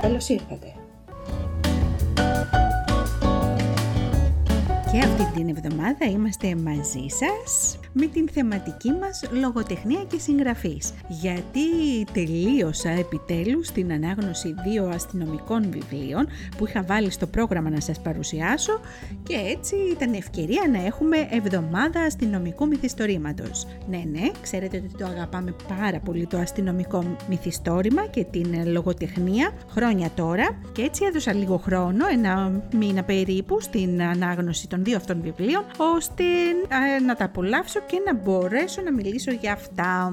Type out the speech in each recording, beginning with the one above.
Καλώς ήρθατε! Και αυτή την εβδομάδα είμαστε μαζί σας με την θεματική μας λογοτεχνία και συγγραφής. Γιατί τελείωσα επιτέλους την ανάγνωση δύο αστυνομικών βιβλίων που είχα βάλει στο πρόγραμμα να σας παρουσιάσω και έτσι ήταν ευκαιρία να έχουμε εβδομάδα αστυνομικού μυθιστορήματος. Ναι, ναι, ξέρετε ότι το αγαπάμε πάρα πολύ το αστυνομικό μυθιστόρημα και την λογοτεχνία χρόνια τώρα και έτσι έδωσα λίγο χρόνο, ένα μήνα περίπου, στην ανάγνωση των δύο αυτών βιβλίων ώστε ε, να τα απολαύσω και να μπορέσω να μιλήσω για αυτά.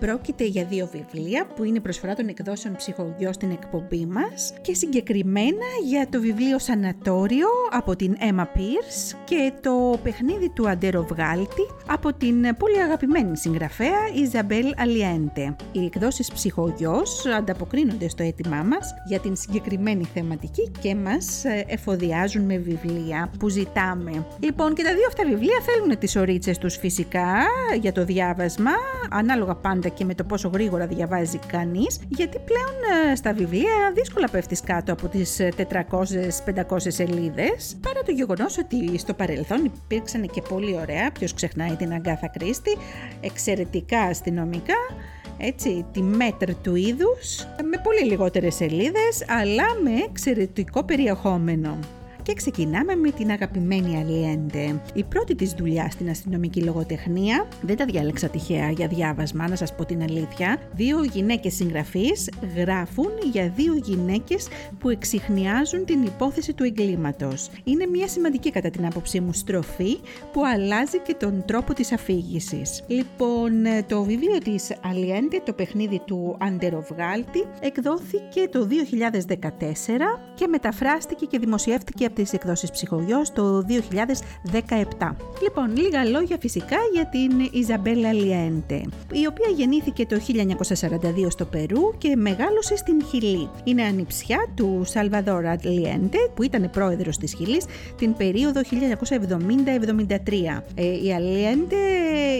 Πρόκειται για δύο βιβλία που είναι προσφορά των εκδόσεων ψυχογειό στην εκπομπή μας και συγκεκριμένα για το βιβλίο Σανατόριο από την Emma Pierce και το παιχνίδι του Αντέρο Βγάλτη από την πολύ αγαπημένη συγγραφέα Ιζαμπέλ Αλιέντε. Οι εκδόσεις ψυχογειός ανταποκρίνονται στο αίτημά μας για την συγκεκριμένη θεματική και μας εφοδιάζουν με βιβλία που ζητάμε. Λοιπόν και τα δύο αυτά βιβλία θέλουν τις ορίτσες τους φυσικά για το διάβασμα, ανάλογα πάντα και με το πόσο γρήγορα διαβάζει κανείς, γιατί πλέον ε, στα βιβλία δύσκολα πέφτεις κάτω από τις 400-500 σελίδες, παρά το γεγονός ότι στο παρελθόν υπήρξαν και πολύ ωραία, ποιος ξεχνάει την Αγκάθα Κρίστη, εξαιρετικά αστυνομικά, έτσι, τη μέτρ του είδους, με πολύ λιγότερες σελίδες, αλλά με εξαιρετικό περιεχόμενο. Και ξεκινάμε με την αγαπημένη Αλιέντε. Η πρώτη της δουλειά στην αστυνομική λογοτεχνία δεν τα διάλεξα τυχαία για διάβασμα, να σας πω την αλήθεια. Δύο γυναίκες συγγραφείς γράφουν για δύο γυναίκες που εξηχνιάζουν την υπόθεση του εγκλήματος. Είναι μια σημαντική κατά την άποψή μου στροφή που αλλάζει και τον τρόπο της αφήγησης. Λοιπόν, το βιβλίο της Αλιέντε, το παιχνίδι του Αντεροβγάλτη, εκδόθηκε το 2014 και μεταφράστηκε και δημοσιεύτηκε από τις εκδόσεις ψυχογειός το 2017. Λοιπόν, λίγα λόγια φυσικά για την Ιζαμπέλα Λιέντε, η οποία γεννήθηκε το 1942 στο Περού και μεγάλωσε στην Χιλή. Είναι ανιψιά του Σαλβαδόρα Λιέντε, που ήταν πρόεδρος της Χιλής την περίοδο 1970-73. Ε, η Αλιέντε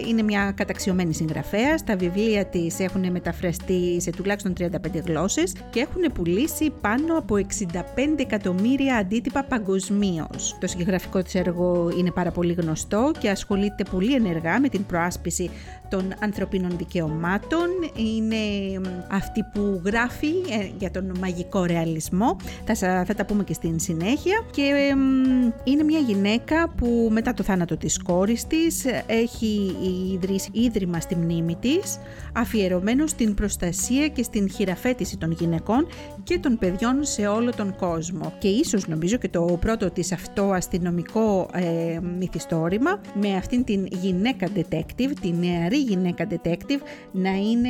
είναι μια καταξιωμένη συγγραφέα, τα βιβλία της έχουν μεταφραστεί σε τουλάχιστον 35 γλώσσες και έχουν πουλήσει πάνω από 65 εκατομμύρια αντίτυπα παγκοσμίως. Το συγγραφικό της έργο είναι πάρα πολύ γνωστό και ασχολείται πολύ ενεργά με την προάσπιση των ανθρωπίνων δικαιωμάτων. Είναι αυτή που γράφει ε, για τον μαγικό ρεαλισμό. Θα, θα τα πούμε και στην συνέχεια. Και είναι μια γυναίκα που μετά το θάνατο της κόρης της έχει ιδρύσει ίδρυμα στη μνήμη της αφιερωμένο στην προστασία και στην χειραφέτηση των γυναικών και των παιδιών σε όλο τον κόσμο. Και ίσως νομίζω και το πρώτο της αυτό αστυνομικό ε, μυθιστόρημα με αυτήν την γυναίκα detective, την νεαρή γυναίκα detective να είναι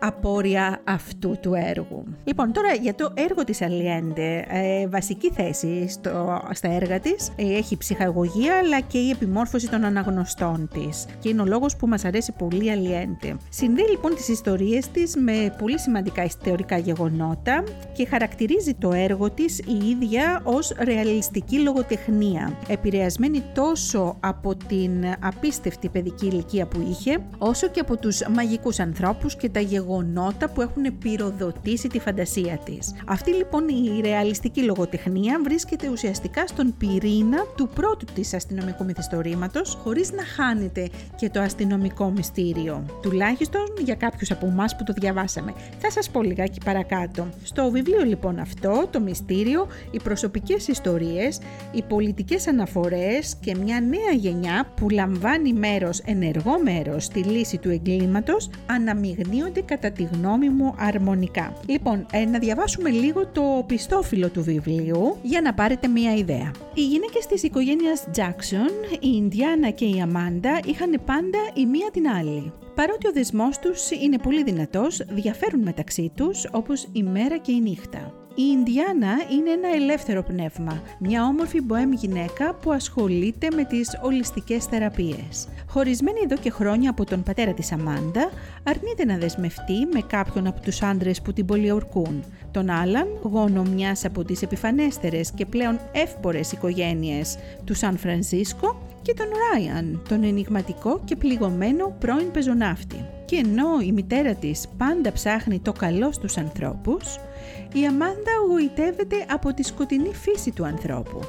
απόρρια αυτού του έργου. Λοιπόν, τώρα για το έργο της Αλιέντε, ε, βασική θέση στο, στα έργα της ε, έχει ψυχαγωγία αλλά και η επιμόρφωση των αναγνωστών της και είναι ο λόγος που μας αρέσει πολύ Αλιέντε. Συνδέει λοιπόν τις ιστορίες της με πολύ σημαντικά ιστορικά γεγονότα και χαρακτηρίζει το έργο της η ίδια ως ρεαλιστική λογοτεχνία, επηρεασμένη τόσο από την απίστευτη παιδική ηλικία που είχε, όσο και από τους μαγικούς ανθρώπους και τα γεγονότα που έχουν πυροδοτήσει τη φαντασία της. Αυτή λοιπόν η ρεαλιστική λογοτεχνία βρίσκεται ουσιαστικά στον πυρήνα του πρώτου της αστυνομικού μυθιστορήματος, χωρίς να χάνεται και το αστυνομικό μυστήριο. Τουλάχιστον για κάποιους από εμάς που το διαβάσαμε. Θα σας πω λιγάκι παρακάτω. Στο βιβλίο λοιπόν αυτό, το μυστήριο, οι προσωπικές ιστορίες, οι πολιτικές αναφορές και μια νέα γενιά που λαμβάνει μέρος, ενεργό μέρος στη λύση του εγκλήματος αναμειγνύονται κατά τη γνώμη μου αρμονικά. Λοιπόν, ε, να διαβάσουμε λίγο το πιστόφυλλο του βιβλίου για να πάρετε μια ιδέα. Οι γυναίκες της οικογένειας Jackson, η Ινδιάνα και η Αμάντα είχαν πάντα η μία την άλλη. Παρότι ο δεσμός τους είναι πολύ δυνατός, διαφέρουν μεταξύ τους όπως η μέρα και η νύχτα. Η Ινδιάνα είναι ένα ελεύθερο πνεύμα, μια όμορφη μποέμ γυναίκα που ασχολείται με τις ολιστικές θεραπείες. Χωρισμένη εδώ και χρόνια από τον πατέρα της Αμάντα, αρνείται να δεσμευτεί με κάποιον από τους άντρες που την πολιορκούν. Τον Άλαν, γόνο μιας από τις επιφανέστερες και πλέον εύπορες οικογένειες του Σαν Φρανσίσκο και τον Ράιαν, τον ενηγματικό και πληγωμένο πρώην πεζοναύτη. Και ενώ η μητέρα της πάντα ψάχνει το καλό στους ανθρώπους, η Αμάντα γοητεύεται από τη σκοτεινή φύση του ανθρώπου,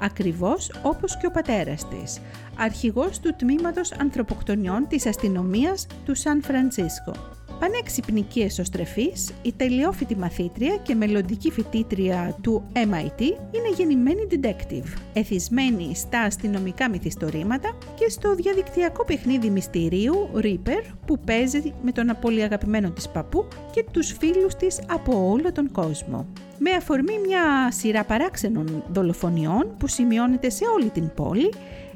ακριβώς όπως και ο πατέρας της, αρχηγός του τμήματος ανθρωποκτονιών της αστυνομίας του Σαν Φρανσίσκο. Πανέξυπνη και εσωστρεφής, η τελειόφοιτη μαθήτρια και μελλοντική φοιτήτρια του MIT είναι γεννημένη detective, εθισμένη στα αστυνομικά μυθιστορήματα και στο διαδικτυακό παιχνίδι μυστηρίου Reaper που παίζει με τον πολύ αγαπημένο της παππού και τους φίλους της από όλο τον κόσμο. Με αφορμή μια σειρά παράξενων δολοφονιών που σημειώνεται σε όλη την πόλη,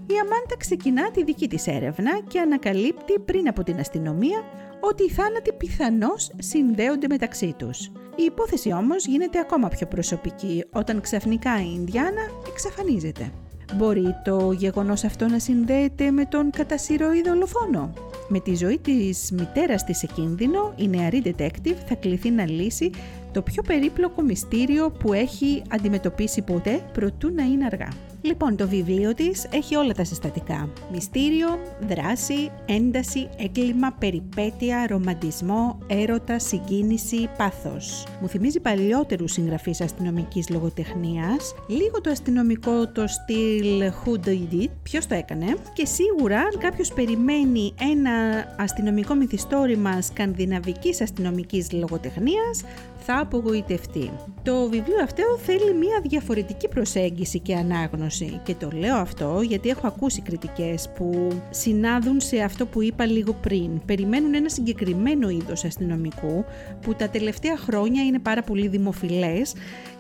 η Αμάντα ξεκινά τη δική της έρευνα και ανακαλύπτει πριν από την αστυνομία ότι οι θάνατοι πιθανώς συνδέονται μεταξύ τους. Η υπόθεση όμως γίνεται ακόμα πιο προσωπική όταν ξαφνικά η Ινδιάνα εξαφανίζεται. Μπορεί το γεγονός αυτό να συνδέεται με τον κατασυρωή δολοφόνο. Με τη ζωή της μητέρας της σε κίνδυνο, η νεαρή detective θα κληθεί να λύσει το πιο περίπλοκο μυστήριο που έχει αντιμετωπίσει ποτέ προτού να είναι αργά. Λοιπόν, το βιβλίο της έχει όλα τα συστατικά. Μυστήριο, δράση, ένταση, έγκλημα, περιπέτεια, ρομαντισμό, έρωτα, συγκίνηση, πάθος. Μου θυμίζει παλιότερους συγγραφείς αστυνομικής λογοτεχνίας, λίγο το αστυνομικό το στυλ Who Did It, ποιος το έκανε, και σίγουρα αν κάποιος περιμένει ένα αστυνομικό μυθιστόρημα σκανδιναβικής αστυνομικής λογοτεχνίας, θα απογοητευτεί. Το βιβλίο αυτό θέλει μια διαφορετική προσέγγιση και ανάγνωση και το λέω αυτό γιατί έχω ακούσει κριτικές που συνάδουν σε αυτό που είπα λίγο πριν. Περιμένουν ένα συγκεκριμένο είδος αστυνομικού που τα τελευταία χρόνια είναι πάρα πολύ δημοφιλές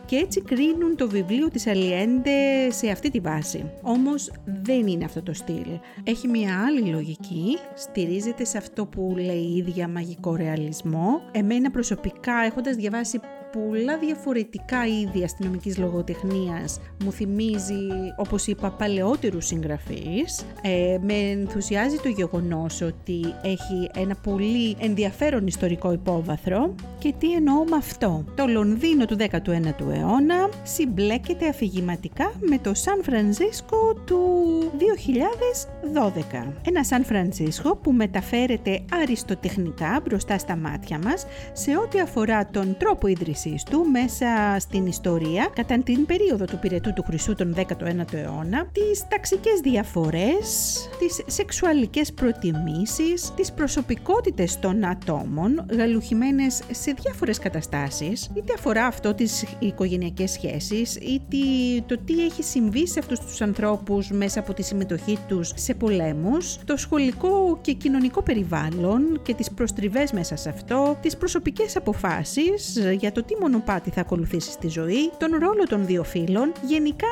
και έτσι κρίνουν το βιβλίο της Αλιέντε σε αυτή τη βάση. Όμως δεν είναι αυτό το στυλ. Έχει μια άλλη λογική, στηρίζεται σε αυτό που λέει η ίδια μαγικό ρεαλισμό. Εμένα προσωπικά έχοντας διαβάσει πολλά διαφορετικά είδη αστυνομικής λογοτεχνίας μου θυμίζει, όπως είπα, παλαιότερους συγγραφείς. Ε, με ενθουσιάζει το γεγονός ότι έχει ένα πολύ ενδιαφέρον ιστορικό υπόβαθρο και τι εννοώ με αυτό; Το Λονδίνο του 19ου αιώνα συμπλέκεται αφηγηματικά με το Σαν Φρανσίσκο του 2012. Ένα Σαν Φρανσίσκο που μεταφέρεται αριστοτεχνικά μπροστά στα μάτια μας σε ό,τι αφορά τον τρόπο ίδρυσης του μέσα στην ιστορία κατά την περίοδο του πυρετού του Χρυσού τον 19ο αιώνα, τις ταξικές διαφορές, τις σεξουαλικές προτιμήσεις, τις προσωπικότητες των ατόμων γαλουχημένες σε διάφορες καταστάσεις, είτε αφορά αυτό τις οικογενειακές σχέσεις, είτε το τι έχει συμβεί σε αυτούς τους ανθρώπους μέσα από τη συμμετοχή τους σε πολέμους, το σχολικό και κοινωνικό περιβάλλον και τις προστριβές μέσα σε αυτό, τις προσωπικές αποφάσεις για το τι μονοπάτι θα ακολουθήσει στη ζωή, τον ρόλο των δύο φίλων, γενικά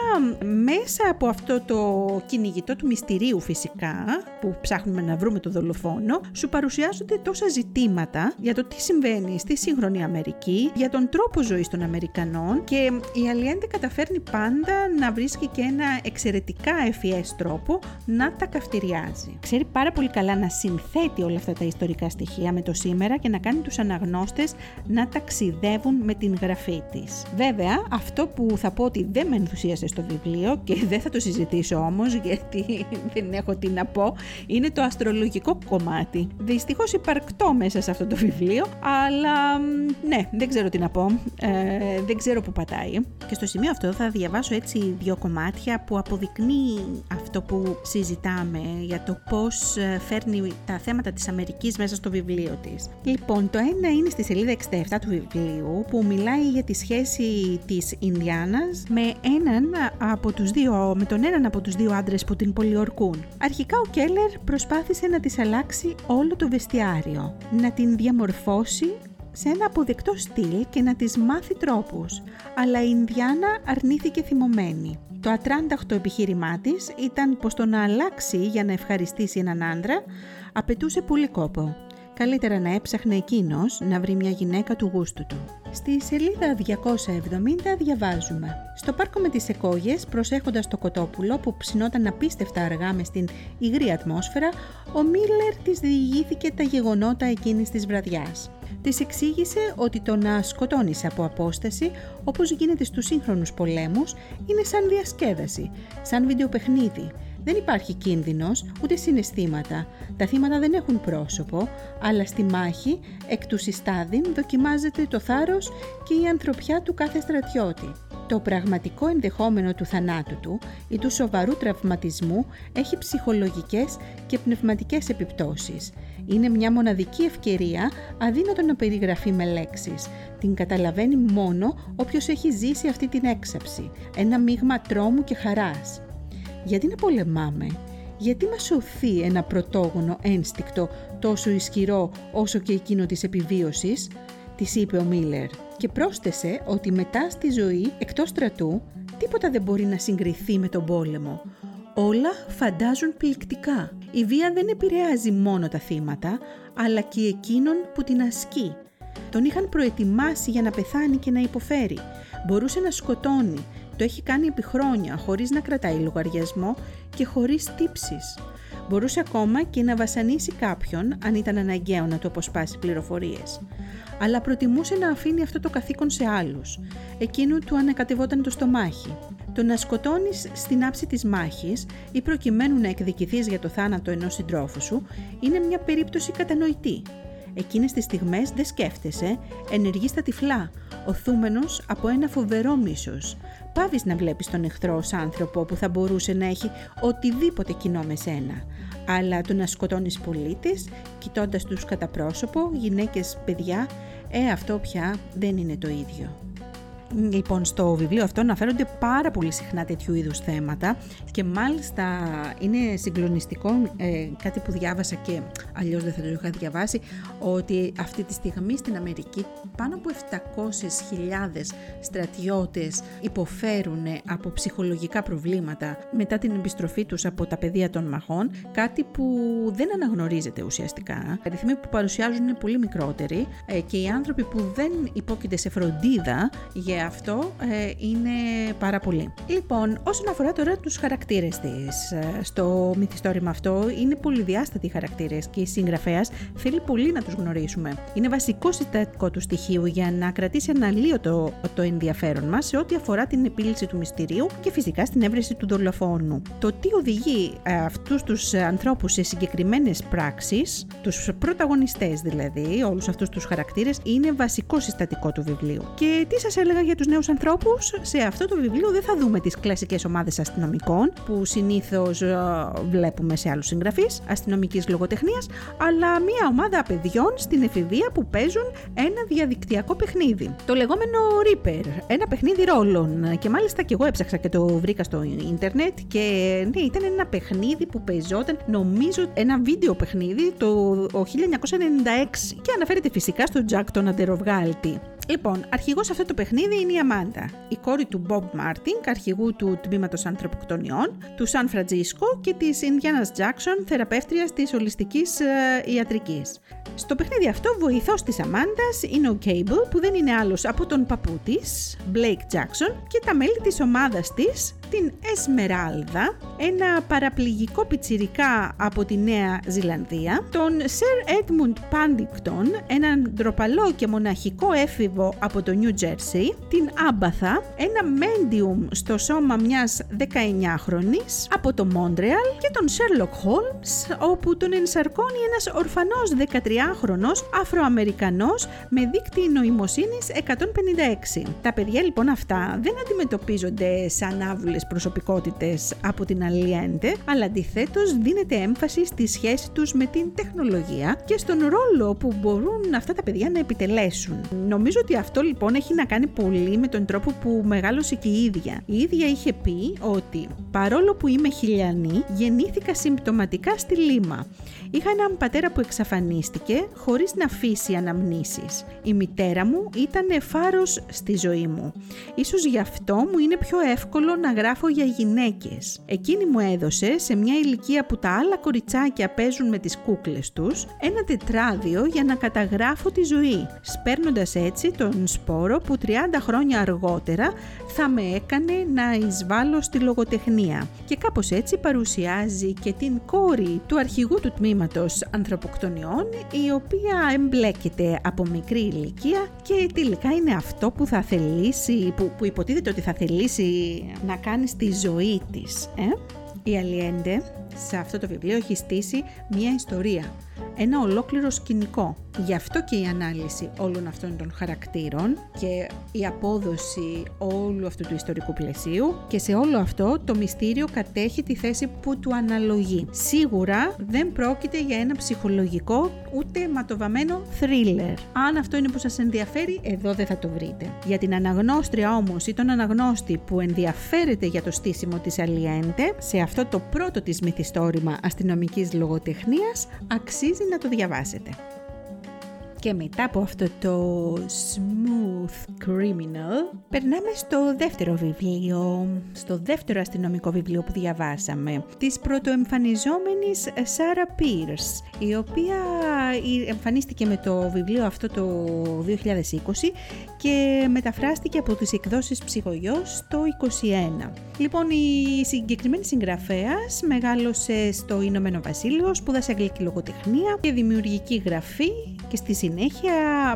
μέσα από αυτό το κυνηγητό του μυστηρίου φυσικά, που ψάχνουμε να βρούμε το δολοφόνο, σου παρουσιάζονται τόσα ζητήματα για το τι συμβαίνει στη σύγχρονη Αμερική, για τον τρόπο ζωής των Αμερικανών και η Αλιέντε καταφέρνει πάντα να βρίσκει και ένα εξαιρετικά ευφυές τρόπο να τα καυτηριάζει. Ξέρει πάρα πολύ καλά να συνθέτει όλα αυτά τα ιστορικά στοιχεία με το σήμερα και να κάνει τους αναγνώστες να ταξιδεύουν με την γραφή της. Βέβαια, αυτό που θα πω ότι δεν με ενθουσίασε στο βιβλίο και δεν θα το συζητήσω όμως γιατί δεν έχω τι να πω, είναι το αστρολογικό κομμάτι. Δυστυχώς υπαρκτώ μέσα σε αυτό το βιβλίο, αλλά ναι, δεν ξέρω τι να πω, ε, δεν ξέρω που πατάει. Και στο σημείο αυτό θα διαβάσω έτσι δύο κομμάτια που αποδεικνύει αυτό που συζητάμε για το πώς ε, φέρνει τα θέματα της Αμερικής μέσα στο βιβλίο της. Λοιπόν, το ένα είναι στη σελίδα 67 του βιβλίου που μιλάει για τη σχέση της Ινδιάνας με, έναν από τους δύο, με τον έναν από τους δύο άντρες που την πολιορκούν. Αρχικά ο Κέλλερ προσπάθησε να της αλλάξει όλο το βεστιάριο, να την διαμορφώσει σε ένα αποδεκτό στυλ και να της μάθει τρόπους, αλλά η Ινδιάνα αρνήθηκε θυμωμένη. Το ατράνταχτο επιχείρημά της ήταν πως το να αλλάξει για να ευχαριστήσει έναν άντρα απαιτούσε πολύ κόπο. Καλύτερα να έψαχνε εκείνος να βρει μια γυναίκα του γούστου του. Στη σελίδα 270 διαβάζουμε «Στο πάρκο με τις εκόγες, προσέχοντας το κοτόπουλο που ψινόταν απίστευτα αργά μες στην υγρή ατμόσφαιρα, ο Μίλλερ της διηγήθηκε τα γεγονότα εκείνης της βραδιάς. Της εξήγησε ότι το να σκοτώνεις από απόσταση, όπως γίνεται στους σύγχρονους πολέμους, είναι σαν διασκέδαση, σαν βιντεοπαιχνίδι, δεν υπάρχει κίνδυνος ούτε συναισθήματα. Τα θύματα δεν έχουν πρόσωπο, αλλά στη μάχη εκ του συστάδιν δοκιμάζεται το θάρρος και η ανθρωπιά του κάθε στρατιώτη. Το πραγματικό ενδεχόμενο του θανάτου του ή του σοβαρού τραυματισμού έχει ψυχολογικές και πνευματικές επιπτώσεις. Είναι μια μοναδική ευκαιρία αδύνατο να περιγραφεί με λέξεις. Την καταλαβαίνει μόνο όποιος έχει ζήσει αυτή την έξαψη. Ένα μείγμα τρόμου και χαράς. Γιατί να πολεμάμε, γιατί μας σωθεί ένα πρωτόγονο ένστικτο τόσο ισχυρό όσο και εκείνο της επιβίωσης, της είπε ο Μίλλερ και πρόσθεσε ότι μετά στη ζωή εκτός στρατού τίποτα δεν μπορεί να συγκριθεί με τον πόλεμο. Όλα φαντάζουν πληκτικά. Η βία δεν επηρεάζει μόνο τα θύματα, αλλά και εκείνον που την ασκεί. Τον είχαν προετοιμάσει για να πεθάνει και να υποφέρει. Μπορούσε να σκοτώνει, το έχει κάνει επί χρόνια, χωρίς να κρατάει λογαριασμό και χωρίς τύψεις. Μπορούσε ακόμα και να βασανίσει κάποιον, αν ήταν αναγκαίο να του αποσπάσει πληροφορίες. Αλλά προτιμούσε να αφήνει αυτό το καθήκον σε άλλους. Εκείνου του ανακατευόταν το στομάχι. Το να σκοτώνεις στην άψη της μάχης ή προκειμένου να εκδικηθείς για το θάνατο ενός συντρόφου σου είναι μια περίπτωση κατανοητή. Εκείνες τις στιγμές δεν σκέφτεσαι, ενεργείς στα τυφλά, οθούμενος από ένα φοβερό μίσος. Πάβεις να βλέπεις τον εχθρός ως άνθρωπο που θα μπορούσε να έχει οτιδήποτε κοινό με σένα. Αλλά το να σκοτώνεις πολίτες, κοιτώντας τους κατά πρόσωπο, γυναίκες, παιδιά, ε αυτό πια δεν είναι το ίδιο. Λοιπόν, στο βιβλίο αυτό αναφέρονται πάρα πολύ συχνά τέτοιου είδους θέματα και μάλιστα είναι συγκλονιστικό ε, κάτι που διάβασα και αλλιώς δεν θα το είχα διαβάσει ότι αυτή τη στιγμή στην Αμερική πάνω από 700.000 στρατιώτες υποφέρουν από ψυχολογικά προβλήματα μετά την επιστροφή τους από τα πεδία των μαχών, κάτι που δεν αναγνωρίζεται ουσιαστικά. Αριθμοί που παρουσιάζουν είναι πολύ μικρότεροι ε, και οι άνθρωποι που δεν υπόκειται σε φροντίδα για αυτό ε, είναι πάρα πολύ. Λοιπόν, όσον αφορά τώρα τους χαρακτήρες της, ε, στο μυθιστόρημα αυτό είναι πολυδιάστατοι χαρακτήρες και η συγγραφέας θέλει πολύ να τους γνωρίσουμε. Είναι βασικό συστατικό του στοιχείου για να κρατήσει αναλύωτο το ενδιαφέρον μας σε ό,τι αφορά την επίλυση του μυστηρίου και φυσικά στην έβρεση του δολοφόνου. Το τι οδηγεί ε, αυτούς τους ανθρώπους σε συγκεκριμένες πράξεις, τους πρωταγωνιστές δηλαδή, όλους αυτούς τους χαρακτήρες, είναι βασικό συστατικό του βιβλίου. Και τι σας έλεγα για για τους νέους ανθρώπους, σε αυτό το βιβλίο δεν θα δούμε τις κλασικές ομάδες αστυνομικών που συνήθως ε, βλέπουμε σε άλλους συγγραφείς αστυνομικής λογοτεχνίας, αλλά μια ομάδα παιδιών στην εφηβεία που παίζουν ένα διαδικτυακό παιχνίδι. Το λεγόμενο Reaper, ένα παιχνίδι ρόλων και μάλιστα και εγώ έψαξα και το βρήκα στο ίντερνετ και ναι, ήταν ένα παιχνίδι που παίζονταν, νομίζω ένα βίντεο παιχνίδι το 1996 και αναφέρεται φυσικά στον Jack τον Αντεροβγάλτη. Λοιπόν, αρχηγός σε αυτό το παιχνίδι είναι η Αμάντα, η κόρη του Μπομπ Μάρτιν, αρχηγού του τμήματος ανθρωποκτονιών, του Σαν Φραντζίσκο και της Ινδιάνας Τζάξον, θεραπεύτριας της ολιστικής ε, ιατρικής. Στο παιχνίδι αυτό, βοηθός της Αμάντας είναι ο Κέιμπλ, που δεν είναι άλλος από τον παππού της, Blake Jackson, και τα μέλη της ομάδας της, την Εσμεράλδα, ένα παραπληγικό πιτσιρικά από τη Νέα Ζηλανδία, τον Sir Edmund Πάντινγκτον, έναν ντροπαλό και μοναχικό έφηβο από το New Jersey, την Άμπαθα, ένα medium στο σώμα μιας 19χρονης από το Montreal και τον Sherlock Holmes, όπου τον ενσαρκώνει ένας ορφανός 13χρονος Αφροαμερικανός με δίκτυ νοημοσύνης 156. Τα παιδιά λοιπόν αυτά δεν αντιμετωπίζονται σαν άβουλες προσωπικότητες από την Αλιέντε, αλλά αντιθέτως δίνεται έμφαση στη σχέση τους με την τεχνολογία και στον ρόλο που μπορούν αυτά τα παιδιά να επιτελέσουν. Νομίζω ότι αυτό λοιπόν έχει να κάνει πολύ με τον τρόπο που μεγάλωσε και η ίδια. Η ίδια είχε πει ότι παρόλο που είμαι χιλιανή, γεννήθηκα συμπτωματικά στη Λίμα. Είχα έναν πατέρα που εξαφανίστηκε χωρίς να αφήσει αναμνήσεις. Η μητέρα μου ήταν φάρος στη ζωή μου. Ίσως γι' αυτό μου είναι πιο εύκολο να καταγράφω για γυναίκες. Εκείνη μου έδωσε σε μια ηλικία που τα άλλα κοριτσάκια παίζουν με τις κούκλες τους ένα τετράδιο για να καταγράφω τη ζωή, σπέρνοντας έτσι τον σπόρο που 30 χρόνια αργότερα θα με έκανε να εισβάλλω στη λογοτεχνία. Και κάπως έτσι παρουσιάζει και την κόρη του αρχηγού του τμήματος ανθρωποκτονιών, η οποία εμπλέκεται από μικρή ηλικία και τελικά είναι αυτό που θα θελήσει, που, που υποτίθεται ότι θα θελήσει να κάνει στη ζωή της. Ε; Η Αλιέντε σε αυτό το βιβλίο έχει στήσει μια ιστορία ένα ολόκληρο σκηνικό. Γι' αυτό και η ανάλυση όλων αυτών των χαρακτήρων και η απόδοση όλου αυτού του ιστορικού πλαισίου και σε όλο αυτό το μυστήριο κατέχει τη θέση που του αναλογεί. Σίγουρα δεν πρόκειται για ένα ψυχολογικό ούτε ματοβαμένο thriller. Αν αυτό είναι που σας ενδιαφέρει, εδώ δεν θα το βρείτε. Για την αναγνώστρια όμως ή τον αναγνώστη που ενδιαφέρεται για το στήσιμο της Αλιέντε, σε αυτό το πρώτο της μυθιστόρημα αστυνομικής λογοτεχνίας, αξίζει να το διαβάσετε. Και μετά από αυτό το Smooth Criminal, περνάμε στο δεύτερο βιβλίο, στο δεύτερο αστυνομικό βιβλίο που διαβάσαμε, της πρωτοεμφανιζόμενης Sarah Pierce, η οποία εμφανίστηκε με το βιβλίο αυτό το 2020 και μεταφράστηκε από τις εκδόσεις Ψυχογιός το 2021. Λοιπόν, η συγκεκριμένη συγγραφέας μεγάλωσε στο Ηνωμένο Βασίλειο, σπούδασε αγγλική λογοτεχνία και δημιουργική γραφή και στη συνέχεια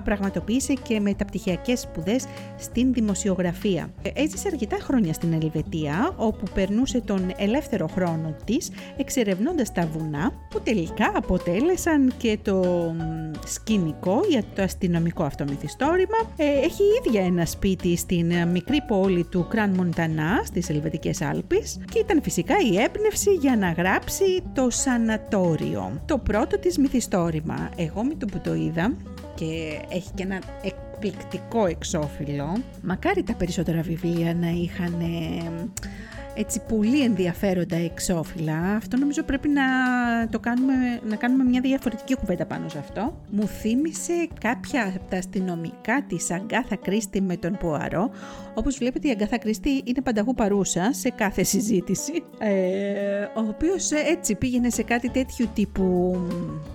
πραγματοποίησε και μεταπτυχιακές σπουδές στην δημοσιογραφία. Έζησε αρκετά χρόνια στην Ελβετία, όπου περνούσε τον ελεύθερο χρόνο της εξερευνώντας τα βουνά, που τελικά αποτέλεσαν και το σκηνικό για το αστυνομικό αυτό μυθιστόρημα. Ε, έχει ίδια ένα σπίτι στην μικρή πόλη του Κραν Μοντανά στις Ελβετικές Άλπεις και ήταν φυσικά η έμπνευση για να γράψει το Σανατόριο, το πρώτο της μυθιστόρημα. Εγώ με το που το είδα και έχει και ένα εκπληκτικό εξώφυλλο. Μακάρι τα περισσότερα βιβλία να είχαν έτσι πολύ ενδιαφέροντα εξώφυλλα. Αυτό νομίζω πρέπει να το κάνουμε, να κάνουμε μια διαφορετική κουβέντα πάνω σε αυτό. Μου θύμισε κάποια από τα αστυνομικά της Αγκάθα Κρίστη με τον Ποαρό. Όπως βλέπετε η Αγκάθα Κρίστη είναι πανταχού παρούσα σε κάθε συζήτηση. Ε, ο οποίος έτσι πήγαινε σε κάτι τέτοιου τύπου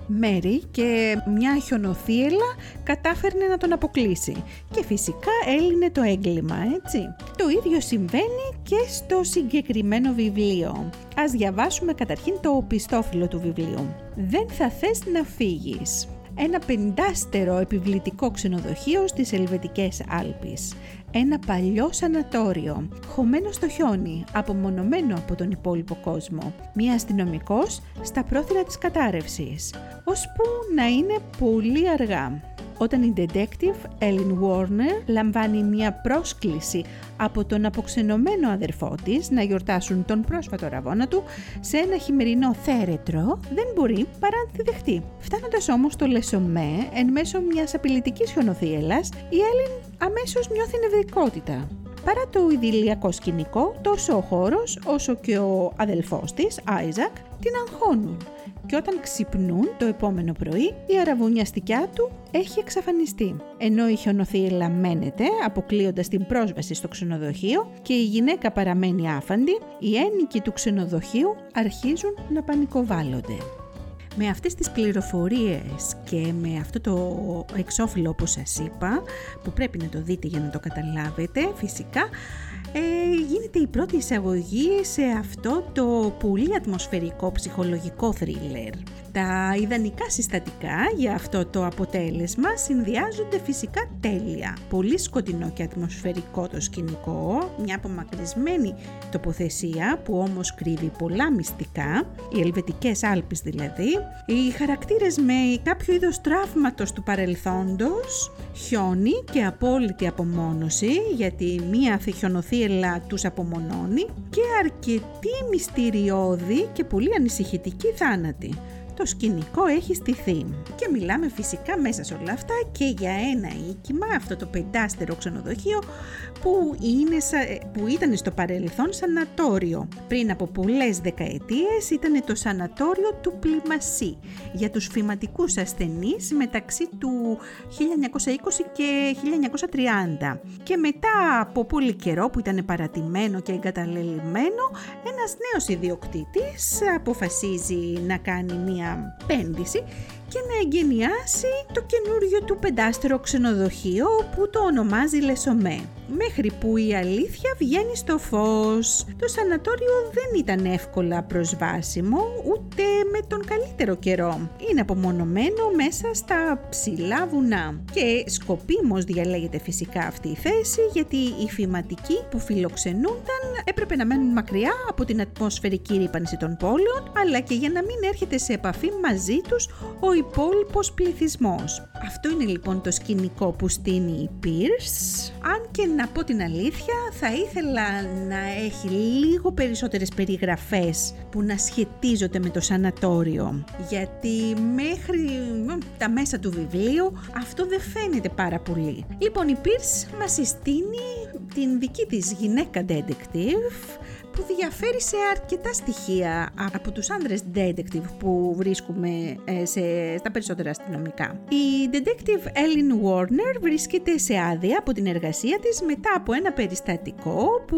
μέρη και μια χιονοθύελα κατάφερνε να τον αποκλείσει. Και φυσικά έλυνε το έγκλημα, έτσι. Το ίδιο συμβαίνει και στο συγκεκριμένο συγκεκριμένο βιβλίο. Ας διαβάσουμε καταρχήν το οπιστόφυλλο του βιβλίου. «Δεν θα θες να φύγεις» ένα πεντάστερο επιβλητικό ξενοδοχείο στις Ελβετικές Άλπεις. Ένα παλιό σανατόριο, χωμένο στο χιόνι, απομονωμένο από τον υπόλοιπο κόσμο. Μία αστυνομικός στα πρόθυρα της κατάρρευσης, ώσπου να είναι πολύ αργά όταν η detective Ellen Warner λαμβάνει μια πρόσκληση από τον αποξενωμένο αδερφό της να γιορτάσουν τον πρόσφατο ραβόνα του σε ένα χειμερινό θέρετρο, δεν μπορεί παρά να τη δεχτεί. Φτάνοντας όμως στο Λεσομέ, εν μέσω μιας απειλητικής χιονοθύελας, η Ellen αμέσως νιώθει νευρικότητα. Παρά το ιδηλιακό σκηνικό, τόσο ο χώρος όσο και ο αδελφός της, Άιζακ, την αγχώνουν και όταν ξυπνούν το επόμενο πρωί η αραβωνιαστικιά του έχει εξαφανιστεί. Ενώ η χιονοθύελα μένεται αποκλείοντας την πρόσβαση στο ξενοδοχείο και η γυναίκα παραμένει άφαντη, οι ένοικοι του ξενοδοχείου αρχίζουν να πανικοβάλλονται. Με αυτές τις πληροφορίες και με αυτό το εξώφυλλο όπως σας είπα, που πρέπει να το δείτε για να το καταλάβετε, φυσικά ε, γίνεται η πρώτη εισαγωγή σε αυτό το πολύ ατμοσφαιρικό ψυχολογικό θρίλερ. Τα ιδανικά συστατικά για αυτό το αποτέλεσμα συνδυάζονται φυσικά τέλεια. Πολύ σκοτεινό και ατμοσφαιρικό το σκηνικό, μια απομακρυσμένη τοποθεσία που όμως κρύβει πολλά μυστικά, οι Ελβετικές Άλπεις δηλαδή, οι χαρακτήρες με κάποιο είδος τραύματος του παρελθόντος, χιόνι και απόλυτη απομόνωση γιατί μία χιονοθύελα τους απομονώνει και αρκετή μυστηριώδη και πολύ ανησυχητική θάνατη. Το σκηνικό έχει στηθεί. Και μιλάμε φυσικά μέσα σε όλα αυτά και για ένα οίκημα, αυτό το πεντάστερο ξενοδοχείο που, είναι, που ήταν στο παρελθόν σανατόριο. Πριν από πολλές δεκαετίες ήταν το σανατόριο του Πλημασί για τους φυματικούς ασθενείς μεταξύ του 1920 και 1930. Και μετά από πολύ καιρό που ήταν παρατημένο και εγκαταλελειμμένο, ένας νέος ιδιοκτήτης αποφασίζει να κάνει μία πέντηση και να εγκαινιάσει το καινούριο του πεντάστερο ξενοδοχείο που το ονομάζει Λεσομέ μέχρι που η αλήθεια βγαίνει στο φως. Το σανατόριο δεν ήταν εύκολα προσβάσιμο ούτε με τον καλύτερο καιρό. Είναι απομονωμένο μέσα στα ψηλά βουνά και σκοπίμως διαλέγεται φυσικά αυτή η θέση γιατί οι φηματικοί που φιλοξενούνταν έπρεπε να μένουν μακριά από την ατμοσφαιρική ρήπανση των πόλεων αλλά και για να μην έρχεται σε επαφή μαζί τους ο υπόλοιπος πληθυσμός. Αυτό είναι λοιπόν το σκηνικό που στείνει η Pierce, αν και να πω την αλήθεια θα ήθελα να έχει λίγο περισσότερες περιγραφές που να σχετίζονται με το σανατόριο γιατί μέχρι τα μέσα του βιβλίου αυτό δεν φαίνεται πάρα πολύ. Λοιπόν η Pierce μας συστήνει την δική της γυναίκα detective που διαφέρει σε αρκετά στοιχεία από τους άνδρες detective που βρίσκουμε ε, σε, στα περισσότερα αστυνομικά. Η detective Ellen Warner βρίσκεται σε άδεια από την εργασία της μετά από ένα περιστατικό που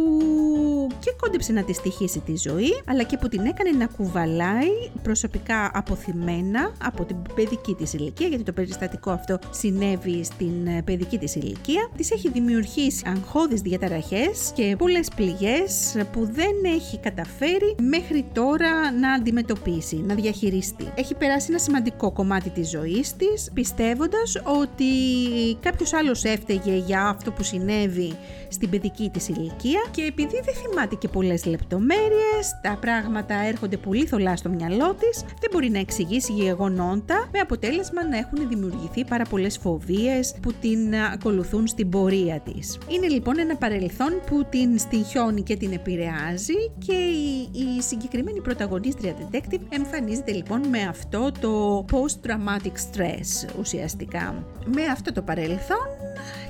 και κόντεψε να τη στοιχήσει τη ζωή αλλά και που την έκανε να κουβαλάει προσωπικά αποθυμένα από την παιδική της ηλικία γιατί το περιστατικό αυτό συνέβη στην ε, παιδική της ηλικία. Της έχει δημιουργήσει αγχώδεις διαταραχές και πολλές πληγές που δεν δεν έχει καταφέρει μέχρι τώρα να αντιμετωπίσει, να διαχειριστεί. Έχει περάσει ένα σημαντικό κομμάτι της ζωής της, πιστεύοντας ότι κάποιος άλλος έφταιγε για αυτό που συνέβη στην παιδική της ηλικία και επειδή δεν θυμάται και πολλές λεπτομέρειες, τα πράγματα έρχονται πολύ θολά στο μυαλό της, δεν μπορεί να εξηγήσει γεγονότα με αποτέλεσμα να έχουν δημιουργηθεί πάρα πολλές φοβίες που την ακολουθούν στην πορεία της. Είναι λοιπόν ένα παρελθόν που την στοιχιώνει και την επηρεάζει και η, η συγκεκριμένη πρωταγωνίστρια detective εμφανίζεται λοιπόν με αυτό το post-traumatic stress ουσιαστικά. Με αυτό το παρελθόν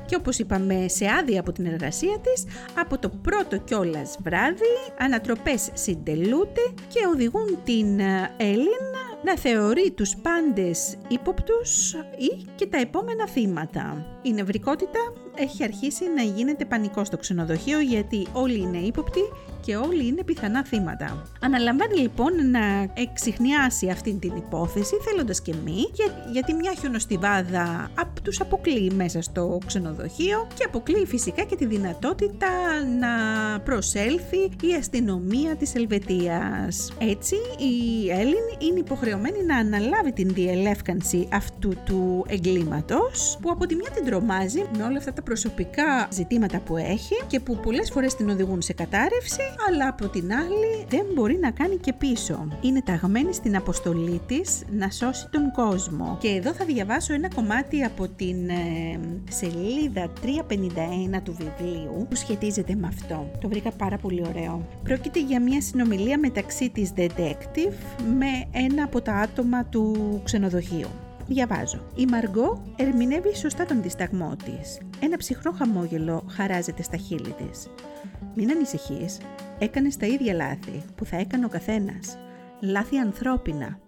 και όπως είπαμε σε άδεια από την εργασία της, από το πρώτο κιόλας βράδυ ανατροπές συντελούνται και οδηγούν την Έλλην να θεωρεί τους πάντες ύποπτους ή και τα επόμενα θύματα. Η νευρικότητα έχει αρχίσει να γίνεται πανικό στο ξενοδοχείο γιατί όλοι είναι ύποπτοι και όλοι είναι πιθανά θύματα. Αναλαμβάνει λοιπόν να εξηχνιάσει αυτή την υπόθεση θέλοντας και μη για, γιατί μια χιονοστιβάδα απ, τους αποκλείει μέσα στο ξενοδοχείο και αποκλείει φυσικά και τη δυνατότητα να προσέλθει η αστυνομία της Ελβετίας. Έτσι η Έλλην είναι υποχρεωμένη να αναλάβει την διελεύκανση αυτού του εγκλήματος που από τη μια την τρομάζει με όλα αυτά τα προσωπικά ζητήματα που έχει και που πολλές φορές την οδηγούν σε κατάρρευση αλλά από την άλλη δεν μπορεί να κάνει και πίσω. Είναι ταγμένη στην αποστολή της να σώσει τον κόσμο. Και εδώ θα διαβάσω ένα κομμάτι από την ε, σελίδα 351 του βιβλίου που σχετίζεται με αυτό. Το βρήκα πάρα πολύ ωραίο. Πρόκειται για μια συνομιλία μεταξύ της detective με ένα από τα άτομα του ξενοδοχείου. Διαβάζω. Η Μαργκό ερμηνεύει σωστά τον δισταγμό της. Ένα ψυχρό χαμόγελο χαράζεται στα χείλη της. Μην ανησυχείς, έκανες τα ίδια λάθη που θα έκανε ο καθένας. Λάθη ανθρώπινα.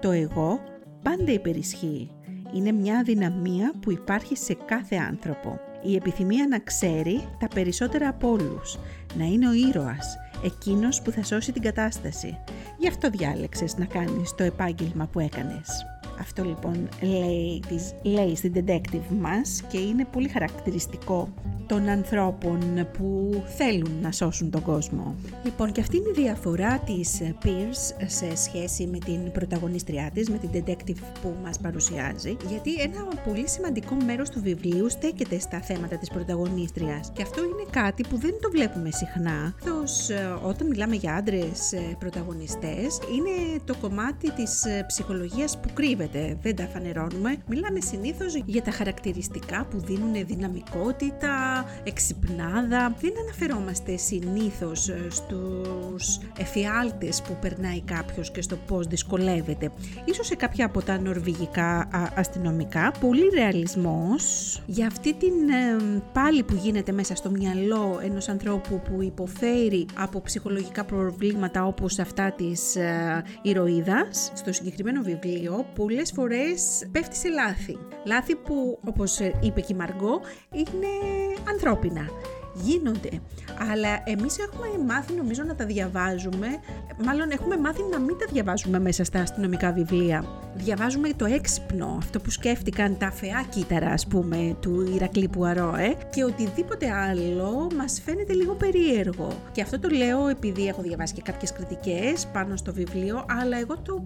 Το εγώ πάντα υπερισχύει. Είναι μια αδυναμία που υπάρχει σε κάθε άνθρωπο. Η επιθυμία να ξέρει τα περισσότερα από όλους. Να είναι ο ήρωας, εκείνος που θα σώσει την κατάσταση. Γι' αυτό διάλεξες να κάνεις το επάγγελμα που έκανες. Αυτό λοιπόν λέει, της, λέει στην detective μας και είναι πολύ χαρακτηριστικό των ανθρώπων που θέλουν να σώσουν τον κόσμο. Λοιπόν και αυτή είναι η διαφορά της Pierce σε σχέση με την πρωταγωνίστριά της, με την detective που μας παρουσιάζει γιατί ένα πολύ σημαντικό μέρος του βιβλίου στέκεται στα θέματα της πρωταγωνίστριας και αυτό είναι κάτι που δεν το βλέπουμε συχνά. Καθώς ε, όταν μιλάμε για άντρες ε, πρωταγωνιστές είναι το κομμάτι της ε, ψυχολογίας που κρύβεται δυσκολεύεται, δεν τα φανερώνουμε. Μιλάμε συνήθως για τα χαρακτηριστικά που δίνουν δυναμικότητα, εξυπνάδα. Δεν αναφερόμαστε συνήθως ε, στους εφιάλτες που περνάει κάποιος και στο πώς δυσκολεύεται. Ίσως σε κάποια από τα νορβηγικά αστυνομικά, πολύ ρεαλισμός για αυτή την ε, πάλι που γίνεται μέσα στο μυαλό ενός ανθρώπου που υποφέρει από ψυχολογικά προβλήματα όπως αυτά της ε, ηρωίδας. Στο συγκεκριμένο βιβλίο πολλές φορές πέφτει σε λάθη. Λάθη που όπως είπε και η Μαργκό είναι ανθρώπινα γίνονται. Αλλά εμείς έχουμε μάθει νομίζω να τα διαβάζουμε, μάλλον έχουμε μάθει να μην τα διαβάζουμε μέσα στα αστυνομικά βιβλία. Διαβάζουμε το έξυπνο, αυτό που σκέφτηκαν τα φεά κύτταρα ας πούμε του Ηρακλή Πουαρό ε, και οτιδήποτε άλλο μας φαίνεται λίγο περίεργο. Και αυτό το λέω επειδή έχω διαβάσει και κάποιες κριτικές πάνω στο βιβλίο, αλλά εγώ το,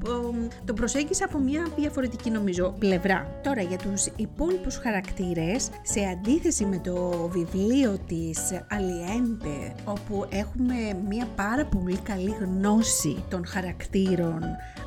το προσέγγισα από μια διαφορετική νομίζω πλευρά. Τώρα για τους υπόλοιπους χαρακτήρες, σε αντίθεση με το βιβλίο της Aliente όπου έχουμε μια πάρα πολύ καλή γνώση των χαρακτήρων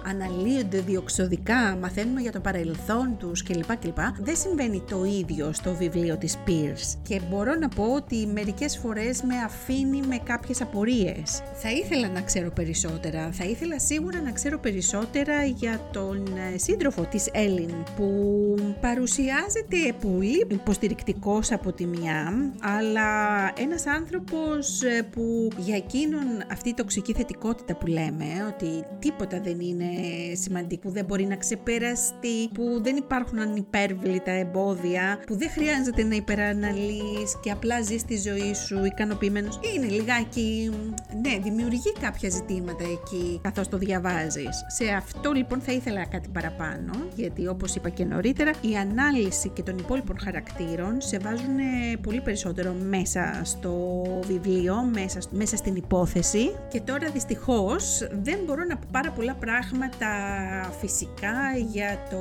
αναλύονται διοξοδικά, μαθαίνουμε για το παρελθόν τους κλπ. κλπ. Δεν συμβαίνει το ίδιο στο βιβλίο της Pierce και μπορώ να πω ότι μερικές φορές με αφήνει με κάποιες απορίες. Θα ήθελα να ξέρω περισσότερα, θα ήθελα σίγουρα να ξέρω περισσότερα για τον ε, σύντροφο της Έλλην που παρουσιάζεται πολύ υποστηρικτικός από τη μια αλλά ένας άνθρωπος ε, που για εκείνον αυτή η τοξική θετικότητα που λέμε ότι τίποτα δεν είναι σημαντικό, που δεν μπορεί να ξεπεραστεί, που δεν υπάρχουν ανυπέρβλητα εμπόδια, που δεν χρειάζεται να υπεραναλύεις και απλά ζεις τη ζωή σου ικανοποιημένος. Είναι λιγάκι, ναι, δημιουργεί κάποια ζητήματα εκεί καθώς το διαβάζεις. Σε αυτό λοιπόν θα ήθελα κάτι παραπάνω, γιατί όπως είπα και νωρίτερα, η ανάλυση και των υπόλοιπων χαρακτήρων σε βάζουν πολύ περισσότερο μέσα στο βιβλίο, μέσα, μέσα στην υπόθεση και τώρα δυστυχώς δεν μπορώ να πω πάρα πολλά πράγματα φυσικά για το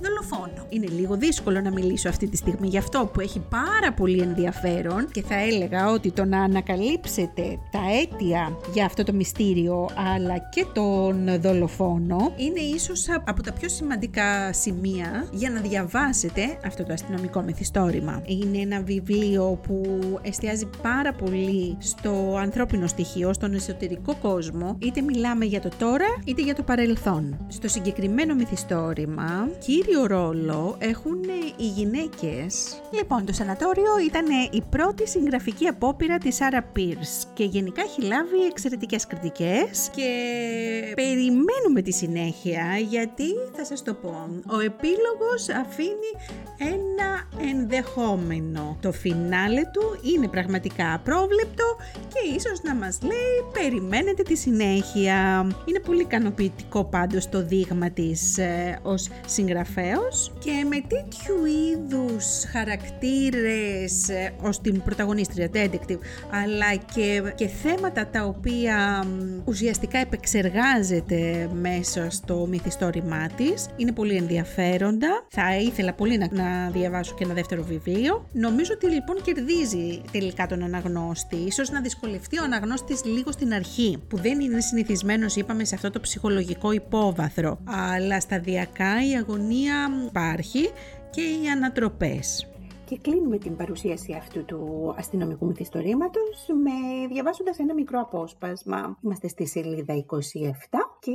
δολοφόνο. Είναι λίγο δύσκολο να μιλήσω αυτή τη στιγμή γι' αυτό που έχει πάρα πολύ ενδιαφέρον και θα έλεγα ότι το να ανακαλύψετε τα αίτια για αυτό το μυστήριο αλλά και τον δολοφόνο είναι ίσως από τα πιο σημαντικά σημεία για να διαβάσετε αυτό το αστυνομικό μυθιστόρημα. Είναι ένα βιβλίο που εστιάζει πάρα πολύ στο ανθρώπινο στοιχείο, στον εσωτερικό κόσμο, είτε μιλάμε για το τώρα είτε για το παρελθόν. Στο συγκεκριμένο μυθιστόρημα, κύριο ρόλο έχουν οι γυναίκες. Λοιπόν, το σανατόριο ήταν η πρώτη συγγραφική απόπειρα της Άρα Πίρς και γενικά έχει λάβει εξαιρετικές κριτικές και περιμένουμε τη συνέχεια γιατί θα σας το πω. Ο επίλογος αφήνει ένα ενδεχόμενο. Το φινάλε του είναι πραγματικά απρόβλεπτο και ίσως να μας λέει περιμένετε τη συνέχεια. Είναι πολύ ικανοποιητικό πάντως το δείγμα της ε, ως συγγραφέως και με τέτοιου είδους χαρακτήρες ε, ως την πρωταγωνίστρια detective αλλά και, και θέματα τα οποία ουσιαστικά επεξεργάζεται μέσα στο μυθιστόρημά της είναι πολύ ενδιαφέροντα. Θα ήθελα πολύ να, να διαβάσω και ένα δεύτερο βιβλίο. Νομίζω ότι λοιπόν κερδίζει τελικά τον αναγνώστη. Ίσως να δυσκολευτεί ο αναγνώστης λίγο στην αρχή, που δεν είναι συνηθισμένος, είπαμε, σε αυτό το ψυχολογικό υπόβαθρο. Αλλά σταδιακά η αγωνία υπάρχει και οι ανατροπές. Και κλείνουμε την παρουσίαση αυτού του αστυνομικού μυθιστορήματος με διαβάζοντας ένα μικρό απόσπασμα. Είμαστε στη σελίδα 27 και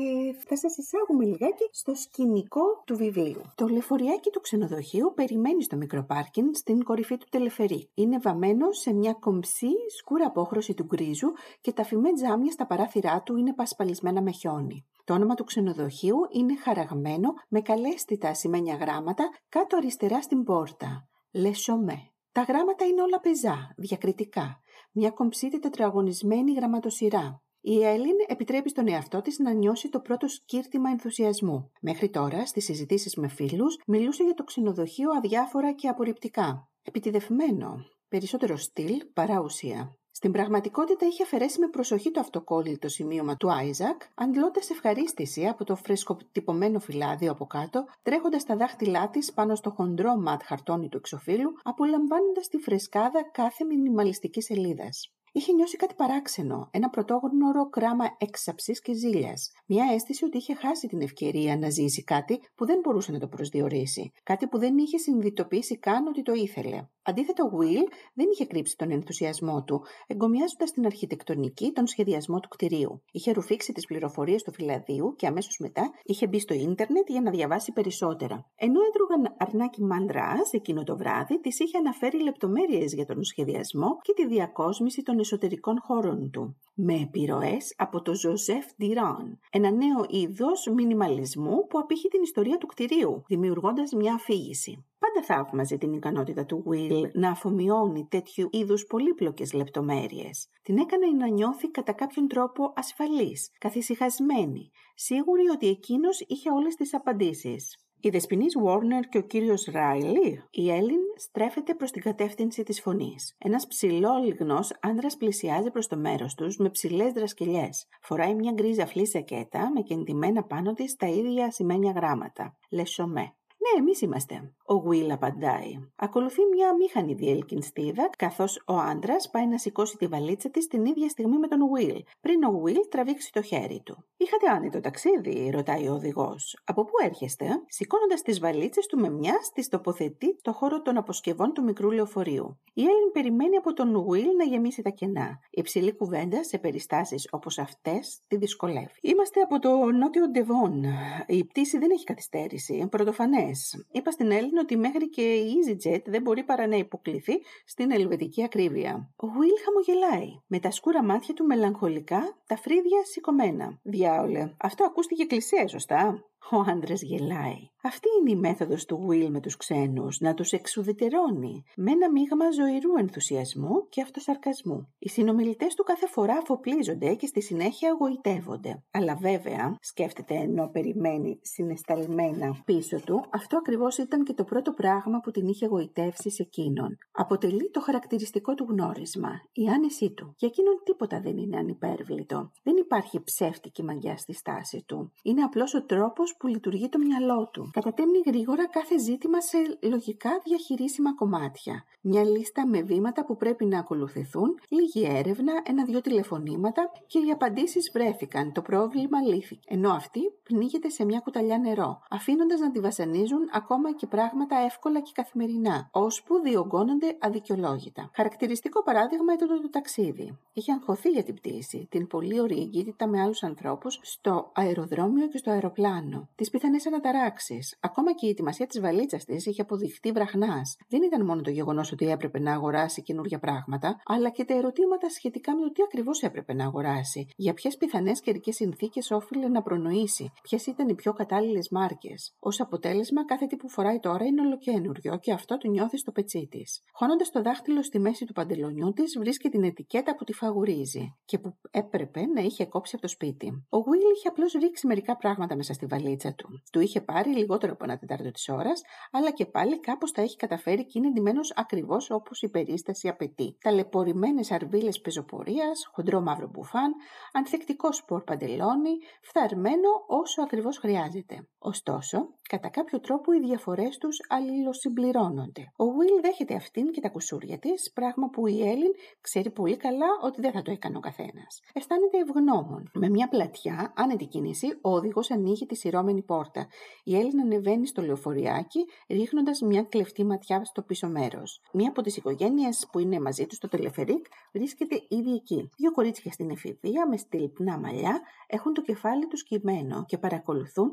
θα σας εισάγουμε λιγάκι στο σκηνικό του βιβλίου. Το λεωφοριάκι του ξενοδοχείου περιμένει στο μικρό πάρκιν στην κορυφή του τελεφερή. Είναι βαμμένο σε μια κομψή σκούρα απόχρωση του γκρίζου και τα φημέ τζάμια στα παράθυρά του είναι πασπαλισμένα με χιόνι. Το όνομα του ξενοδοχείου είναι χαραγμένο με καλέσθητα ασημένια γράμματα κάτω αριστερά στην πόρτα. Λεσομέ. Τα γράμματα είναι όλα πεζά, διακριτικά. Μια κομψή τετραγωνισμένη γραμματοσυρά. Η Έλλην επιτρέπει στον εαυτό της να νιώσει το πρώτο σκύρτημα ενθουσιασμού. Μέχρι τώρα, στις συζητήσεις με φίλους, μιλούσε για το ξενοδοχείο αδιάφορα και απορριπτικά. Επιτιδευμένο, περισσότερο στυλ παρά ουσία. Στην πραγματικότητα είχε αφαιρέσει με προσοχή το αυτοκόλλητο σημείωμα του Άιζακ, αντλώντας ευχαρίστηση από το φρεσκοτυπωμένο φυλάδιο από κάτω, τρέχοντας τα δάχτυλά της πάνω στο χοντρό ματ χαρτόνι του εξοφύλου, απολαμβάνοντας τη φρεσκάδα κάθε μινιμαλιστική σελίδας. Είχε νιώσει κάτι παράξενο, ένα πρωτόγνωρο κράμα έξαψης και ζήλιας. Μια αίσθηση ότι είχε χάσει την ευκαιρία να ζήσει κάτι που δεν μπορούσε να το προσδιορίσει. Κάτι που δεν είχε συνειδητοποιήσει καν ότι το ήθελε. Αντίθετα, ο Will δεν είχε κρύψει τον ενθουσιασμό του, εγκομιάζοντας την αρχιτεκτονική, τον σχεδιασμό του κτηρίου. Είχε ρουφήξει τις πληροφορίες του φυλαδίου και αμέσως μετά είχε μπει στο ίντερνετ για να διαβάσει περισσότερα. Ενώ έτρωγαν αρνάκι μαντράς εκείνο το βράδυ, της είχε αναφέρει λεπτομέρειες για τον σχεδιασμό και τη διακόσμηση των εσωτερικών χώρων του. Με επιρροές από το Ζωζεφ Ντιράν, ένα νέο είδος μινιμαλισμού που απηχεί την ιστορία του κτηρίου, δημιουργώντας μια αφήγηση. Πάντα θαύμαζε την ικανότητα του Will να αφομοιώνει τέτοιου είδους πολύπλοκες λεπτομέρειες. Την έκανε να νιώθει κατά κάποιον τρόπο ασφαλής, καθησυχασμένη, σίγουρη ότι εκείνος είχε όλες τις απαντήσεις. Η δεσποινής Warner και ο κύριος Ράιλι, η Έλλην στρέφεται προς την κατεύθυνση της φωνής. Ένας ψηλόλιγνος άντρας πλησιάζει προς το μέρος τους με ψηλές δρασκελιές. Φοράει μια γκρίζα φλή σακέτα με κεντυμένα πάνω της τα ίδια σημαίνια γράμματα. Λεσομέ. Ναι, εμείς είμαστε. Ο Will απαντάει. Ακολουθεί μια μήχανη διελκυνστίδα, καθώς ο άντρας πάει να σηκώσει τη βαλίτσα της την ίδια στιγμή με τον Will, πριν ο Will τραβήξει το χέρι του. Είχατε άνετο ταξίδι, ρωτάει ο οδηγός. Από πού έρχεστε, σηκώνοντας τις βαλίτσες του με μια, τι τοποθετεί το χώρο των αποσκευών του μικρού λεωφορείου. Η Έλλην περιμένει από τον Will να γεμίσει τα κενά. Η υψηλή κουβέντα σε περιστάσεις όπως αυτές τη δυσκολεύει. Είμαστε από το νότιο Ντεβόν. Η πτήση δεν έχει καθυστέρηση. Πρωτοφανές Είπα στην Έλληνα ότι μέχρι και η EasyJet δεν μπορεί παρά να υποκληθεί στην ελβετική ακρίβεια. Ο Will χαμογελάει, με τα σκούρα μάτια του μελαγχολικά, τα φρύδια σηκωμένα. Διάολε, αυτό ακούστηκε κλεισέ, σωστά; Ο άντρας γελάει. Αυτή είναι η μέθοδος του Will με τους ξένους, να τους εξουδετερώνει, με ένα μείγμα ζωηρού ενθουσιασμού και αυτοσαρκασμού. Οι συνομιλητές του κάθε φορά αφοπλίζονται και στη συνέχεια αγωητεύονται. Αλλά βέβαια, σκέφτεται ενώ περιμένει συνεσταλμένα πίσω του, αυτό ακριβώς ήταν και το πρώτο πράγμα που την είχε αγωητεύσει σε εκείνον. Αποτελεί το χαρακτηριστικό του γνώρισμα, η άνεσή του. Για εκείνον τίποτα δεν είναι ανυπέρβλητο. Δεν υπάρχει ψεύτικη μαγιά στη στάση του. Είναι απλώς ο τρόπος που λειτουργεί το μυαλό του. Κατατέμνει γρήγορα κάθε ζήτημα σε λογικά διαχειρίσιμα κομμάτια. Μια λίστα με βήματα που πρέπει να ακολουθηθούν, λίγη έρευνα, ένα-δυο τηλεφωνήματα και οι απαντήσεις βρέθηκαν. Το πρόβλημα λύθηκε. Ενώ αυτή πνίγεται σε μια κουταλιά νερό, αφήνοντας να τη βασανίζουν ακόμα και πράγματα εύκολα και καθημερινά, ώσπου διωγγώνονται αδικαιολόγητα. Χαρακτηριστικό παράδειγμα ήταν το ταξίδι. Είχε αγχωθεί για την πτήση, την πολύ ωραία εγκύτητα με άλλους ανθρώπους στο αεροδρόμιο και στο αεροπλάνο τις πιθανές αναταράξεις. Ακόμα και η ετοιμασία της βαλίτσας της είχε αποδειχθεί βραχνάς. Δεν ήταν μόνο το γεγονός ότι έπρεπε να αγοράσει καινούργια πράγματα, αλλά και τα ερωτήματα σχετικά με το τι ακριβώς έπρεπε να αγοράσει, για ποιες πιθανές καιρικές συνθήκες όφιλε να προνοήσει, ποιες ήταν οι πιο κατάλληλες μάρκες; Ω αποτέλεσμα, κάθε τι που φοράει τώρα είναι ολοκένουργιο και αυτό το νιώθει στο πετσί της. Χώνοντας το δάχτυλο στη μέση του παντελονιού της, βρίσκει την ετικέτα που τη φαγουρίζει και που έπρεπε να είχε κόψει από το σπίτι. Ο Will είχε απλώς ρίξει μερικά πράγματα μέσα στη βαλίτσα του. Του είχε πάρει λιγότερο από ένα τετάρτο της ώρας, αλλά και πάλι κάπως τα έχει καταφέρει και είναι εντυμένο ακριβώς όπως η περίσταση απαιτεί. Ταλαιπωρημένες αρβίλες πεζοπορίας, χοντρό μαύρο μπουφάν, ανθεκτικό σπορ παντελόνι, φθαρμένο όσο ακριβώς χρειάζεται. Ωστόσο, κατά κάποιο τρόπο οι διαφορές τους αλληλοσυμπληρώνονται. Ο Will δέχεται αυτήν και τα κουσούρια της, πράγμα που η Έλλην ξέρει πολύ καλά ότι δεν θα το έκανε ο καθένας. Αισθάνεται ευγνώμων. Με μια πλατιά, άνετη κίνηση, ο οδηγός ανοίγει τη σειρώμενη πόρτα. Η Έλλην ανεβαίνει στο λεωφοριάκι, ρίχνοντας μια κλεφτή ματιά στο πίσω μέρος. Μία από τις οικογένειες που είναι μαζί τους στο τελεφερίκ βρίσκεται ήδη εκεί. Δύο κορίτσια στην εφηβεία με στυλπνά μαλλιά έχουν το κεφάλι τους κειμένο και παρακολουθούν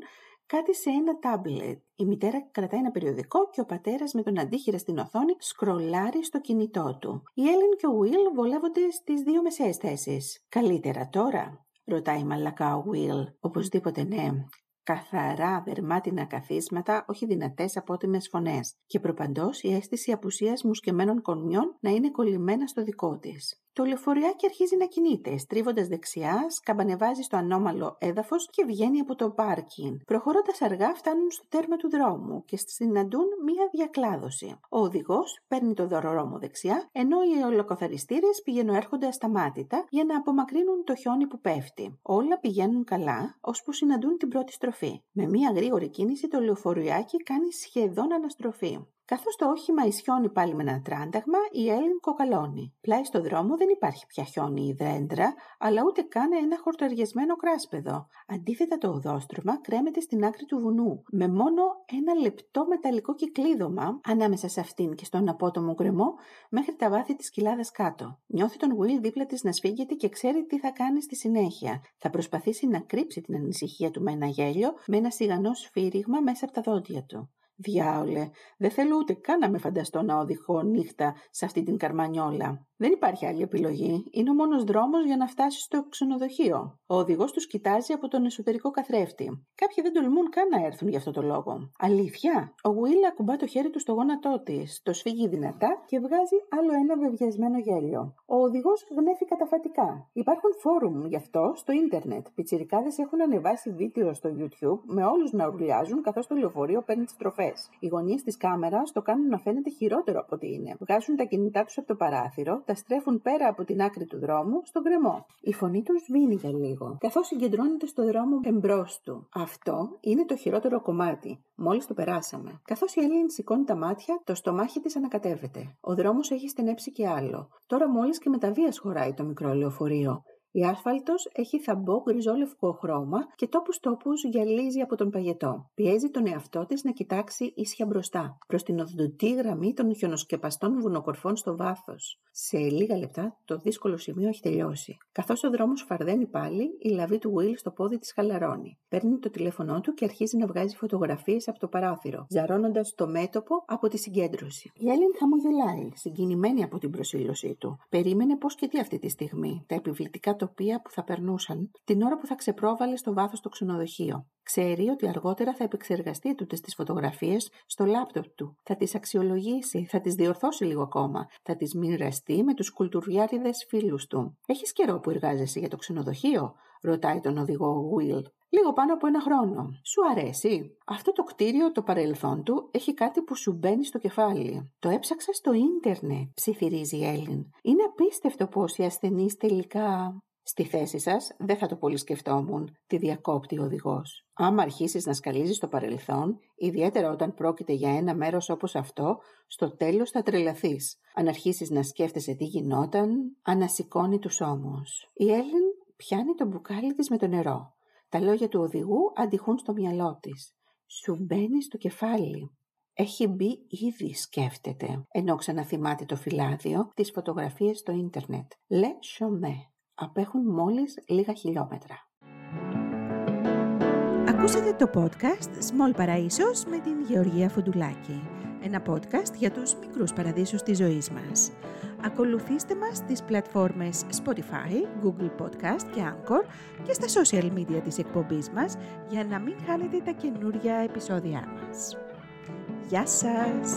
κάτι σε ένα τάμπλετ. Η μητέρα κρατάει ένα περιοδικό και ο πατέρας με τον αντίχειρα στην οθόνη σκρολάρει στο κινητό του. Η Έλλην και ο Will βολεύονται στις δύο μεσαίες θέσεις. Καλύτερα τώρα, ρωτάει μαλακά ο Will. Οπωσδήποτε ναι καθαρά δερμάτινα καθίσματα, όχι δυνατές απότιμες φωνές, και προπαντός η αίσθηση απουσίας μουσκεμένων κορμιών να είναι κολλημένα στο δικό της. Το λεωφοριάκι αρχίζει να κινείται, στρίβοντας δεξιά, σκαμπανεβάζει στο ανώμαλο έδαφος και βγαίνει από το πάρκινγκ. Προχωρώντας αργά, φτάνουν στο τέρμα του δρόμου και συναντούν μία διακλάδωση. Ο οδηγός παίρνει το δωρορόμο δεξιά, ενώ οι ολοκοθαριστήρε πηγαίνουν έρχονται ασταμάτητα για να απομακρύνουν το χιόνι που πέφτει. Όλα πηγαίνουν καλά, ώσπου συναντούν την πρώτη στροφή. Με μία γρήγορη κίνηση, το λεωφοριάκι κάνει σχεδόν αναστροφή. Καθώς το όχημα ισιώνει πάλι με ένα τράνταγμα, η Έλλην κοκαλώνει. Πλάι στο δρόμο δεν υπάρχει πια χιόνι ή δέντρα, αλλά ούτε καν ένα χορταριασμένο κράσπεδο. Αντίθετα το οδόστρωμα κρέμεται στην άκρη του βουνού, με μόνο ένα λεπτό μεταλλικό κυκλίδωμα ανάμεσα σε αυτήν και στον απότομο γκρεμό μέχρι τα βάθη της κοιλάδας κάτω. Νιώθει τον Will δίπλα της να σφίγγεται και ξέρει τι θα κάνει στη συνέχεια. Θα προσπαθήσει να κρύψει την ανησυχία του με ένα γέλιο, με ένα σιγανό σφύριγμα μέσα από τα δόντια του. Διάολε, δεν θέλω ούτε καν να με φανταστώ να οδηγώ νύχτα σε αυτή την καρμανιόλα. Δεν υπάρχει άλλη επιλογή. Είναι ο μόνος δρόμος για να φτάσεις στο ξενοδοχείο. Ο οδηγός τους κοιτάζει από τον εσωτερικό καθρέφτη. Κάποιοι δεν τολμούν καν να έρθουν για αυτό το λόγο. Αλήθεια. Ο Will ακουμπά το χέρι του στο γόνατό της, το σφίγγει δυνατά και βγάζει άλλο ένα βεβαιασμένο γέλιο. Ο οδηγός γνέφει καταφατικά. Υπάρχουν φόρουμ γι' αυτό στο ίντερνετ. Πιτσιρικάδες έχουν ανεβάσει βίντεο στο YouTube με όλους να ουρλιάζουν καθώς το λεωφορείο παίρνει τις τροφέ. Οι γωνίες της κάμερας το κάνουν να φαίνεται χειρότερο από ό,τι είναι. Βγάζουν τα κινητά τους από το παράθυρο, τα στρέφουν πέρα από την άκρη του δρόμου στον κρεμό. Η φωνή τους σβήνει για λίγο, καθώς συγκεντρώνεται στο δρόμο εμπρός του. Αυτό είναι το χειρότερο κομμάτι. Μόλις το περάσαμε. Καθώς η Έλλην σηκώνει τα μάτια, το στομάχι της ανακατεύεται. Ο δρόμος έχει στενέψει και άλλο. Τώρα μόλις και με τα βίας χωράει το μικρό λεωφορείο. Η άσφαλτος έχει θαμπό γκριζόλευκο χρώμα και τόπους τόπους γυαλίζει από τον παγετό. Πιέζει τον εαυτό της να κοιτάξει ίσια μπροστά, προς την οδοντή γραμμή των χιονοσκεπαστών βουνοκορφών στο βάθος. Σε λίγα λεπτά το δύσκολο σημείο έχει τελειώσει. Καθώς ο δρόμος φαρδένει πάλι, η λαβή του Will στο πόδι της χαλαρώνει. Παίρνει το τηλέφωνό του και αρχίζει να βγάζει φωτογραφίες από το παράθυρο, ζαρώνοντας το μέτωπο από τη συγκέντρωση. Η Έλλην χαμογελάει, συγκινημένη από την προσήλωσή του. Περίμενε πώς και τι αυτή τη στιγμή. Τα επιβλητικά τοπία που θα περνούσαν την ώρα που θα ξεπρόβαλε στο βάθος το ξενοδοχείο. Ξέρει ότι αργότερα θα επεξεργαστεί τούτες τις φωτογραφίες στο λάπτοπ του. Θα τις αξιολογήσει, θα τις διορθώσει λίγο ακόμα. Θα τις μοιραστεί με τους κουλτουριάριδες φίλους του. Έχεις καιρό που εργάζεσαι για το ξενοδοχείο, ρωτάει τον οδηγό Will. Λίγο πάνω από ένα χρόνο. Σου αρέσει. Αυτό το κτίριο, το παρελθόν του, έχει κάτι που σου μπαίνει στο κεφάλι. Το έψαξα στο ίντερνετ, ψιθυρίζει η Έλλην. Είναι απίστευτο πω οι ασθενείς τελικά Στη θέση σας δεν θα το πολύ σκεφτόμουν, τη διακόπτει ο οδηγός. Άμα αρχίσεις να σκαλίζεις το παρελθόν, ιδιαίτερα όταν πρόκειται για ένα μέρος όπως αυτό, στο τέλος θα τρελαθείς. Αν αρχίσεις να σκέφτεσαι τι γινόταν, ανασηκώνει τους ώμους. Η Έλλην πιάνει το μπουκάλι της με το νερό. Τα λόγια του οδηγού αντιχούν στο μυαλό της. Σου μπαίνει στο κεφάλι. Έχει μπει ήδη, σκέφτεται, ενώ ξαναθυμάται το φυλάδιο, τις φωτογραφίες στο ίντερνετ. Λε σομέ απέχουν μόλις λίγα χιλιόμετρα. Ακούσατε το podcast Small Παραΐσος με την Γεωργία Φουντουλάκη. Ένα podcast για τους μικρούς παραδείσους της ζωής μας. Ακολουθήστε μας στις πλατφόρμες Spotify, Google Podcast και Anchor και στα social media της εκπομπής μας για να μην χάνετε τα καινούργια επεισόδια μας. Γεια σας!